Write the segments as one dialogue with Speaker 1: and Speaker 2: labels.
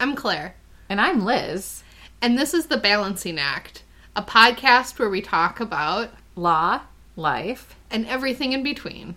Speaker 1: I'm Claire.
Speaker 2: And I'm Liz.
Speaker 1: And this is The Balancing Act, a podcast where we talk about
Speaker 2: law, life,
Speaker 1: and everything in between.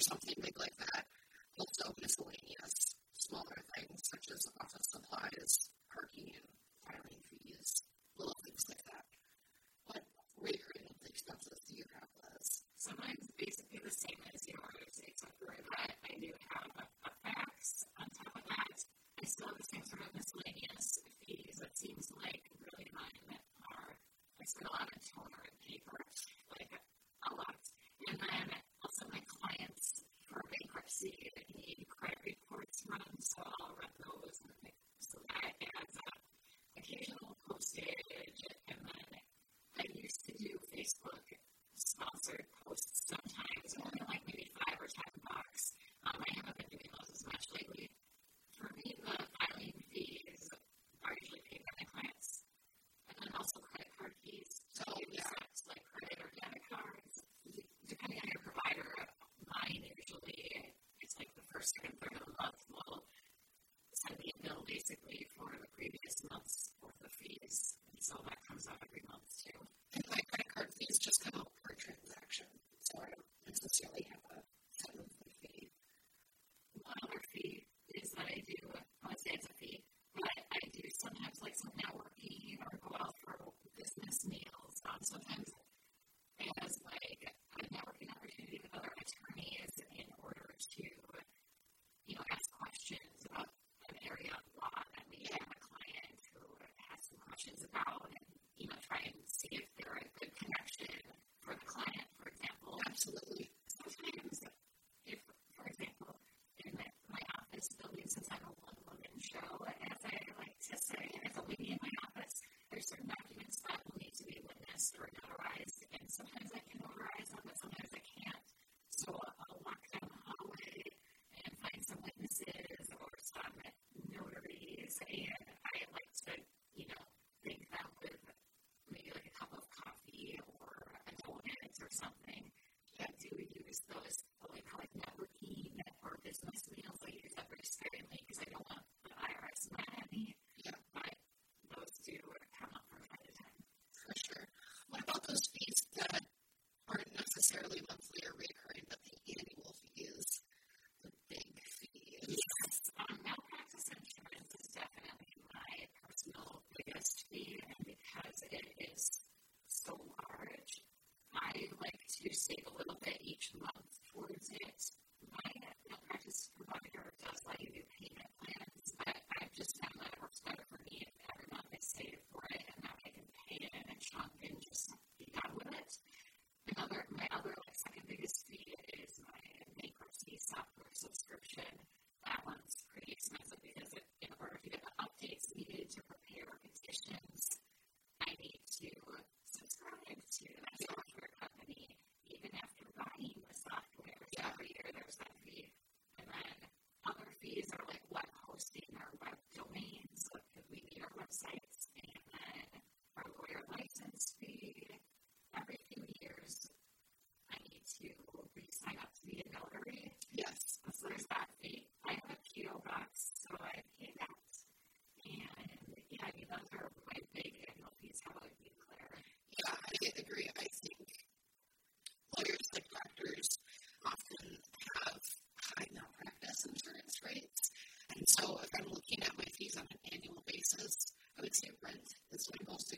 Speaker 3: or something big like that also miscellaneous smaller things such as office supplies, parking, and filing fees, little things like that. What recurring expenses do you have, Liz?
Speaker 4: So mine's basically the same as yours, except for that I do have a, a fax questions about and, you know, try and see if they're a good connection for the client, for example. Absolutely. those
Speaker 3: are my
Speaker 4: big MLPs, how would you Claire.
Speaker 3: Yeah, I agree. I think lawyers like doctors often have high malpractice insurance rates. And so if
Speaker 4: I'm looking at my fees on an annual basis, I would say rent is my most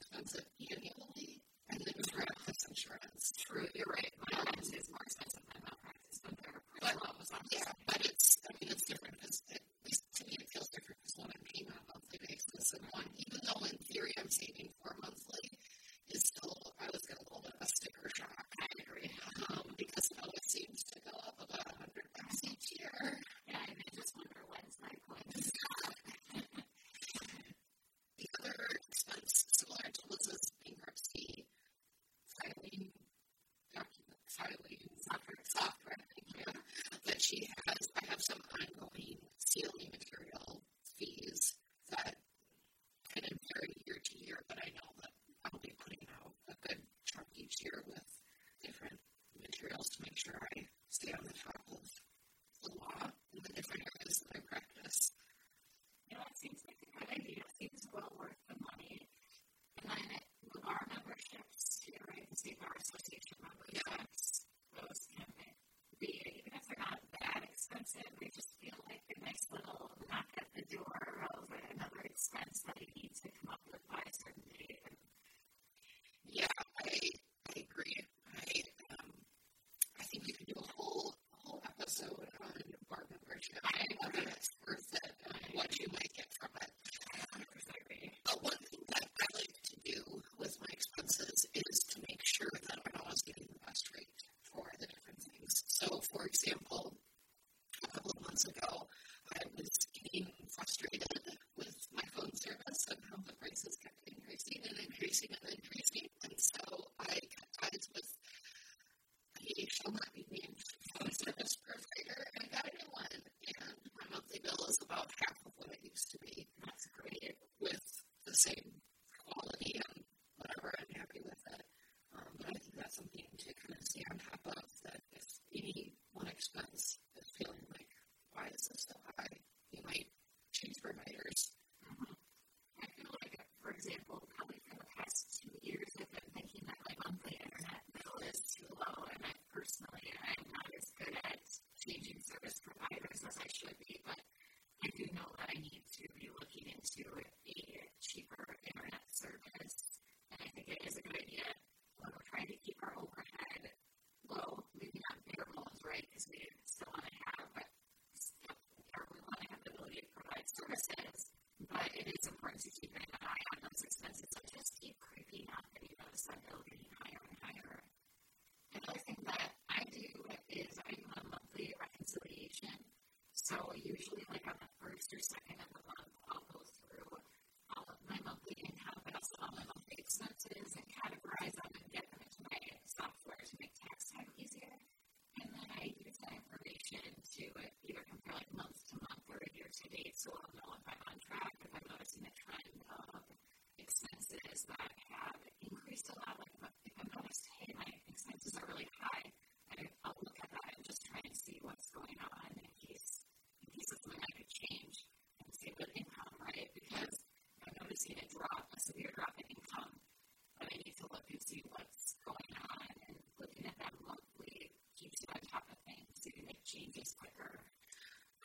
Speaker 4: what's going on and looking at that monthly keeps you on top of things so you can make changes quicker.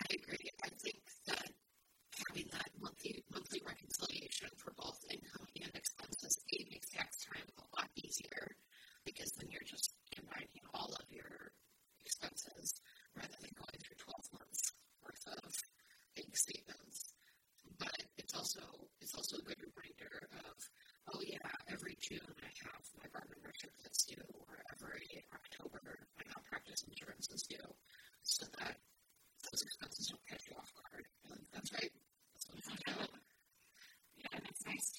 Speaker 3: I agree. I think that having that monthly monthly reconciliation for both income and expenses, it makes tax time a lot easier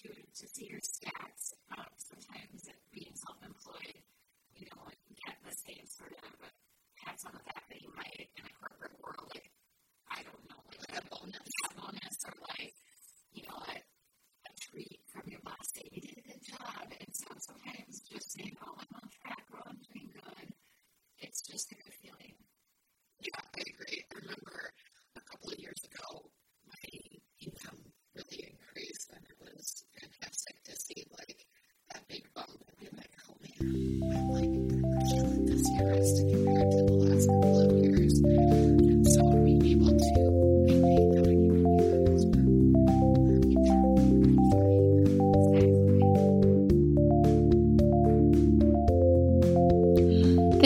Speaker 4: to To see your stats, um, sometimes being self-employed, you know, get the same sort of have some of that thing in the corporate world, like I don't know, like a bonus or like you know, a treat from your boss. They did a good job, and sometimes just saying, oh,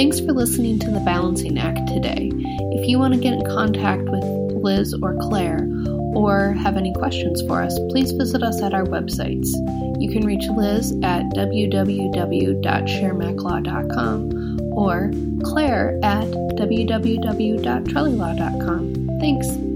Speaker 1: Thanks for listening to The Balancing Act today. If you want to get in contact with Liz or Claire, or have any questions for us, please visit us at our websites. You can reach Liz at www.sharemaclaw.com or Claire at www.trellylaw.com. Thanks.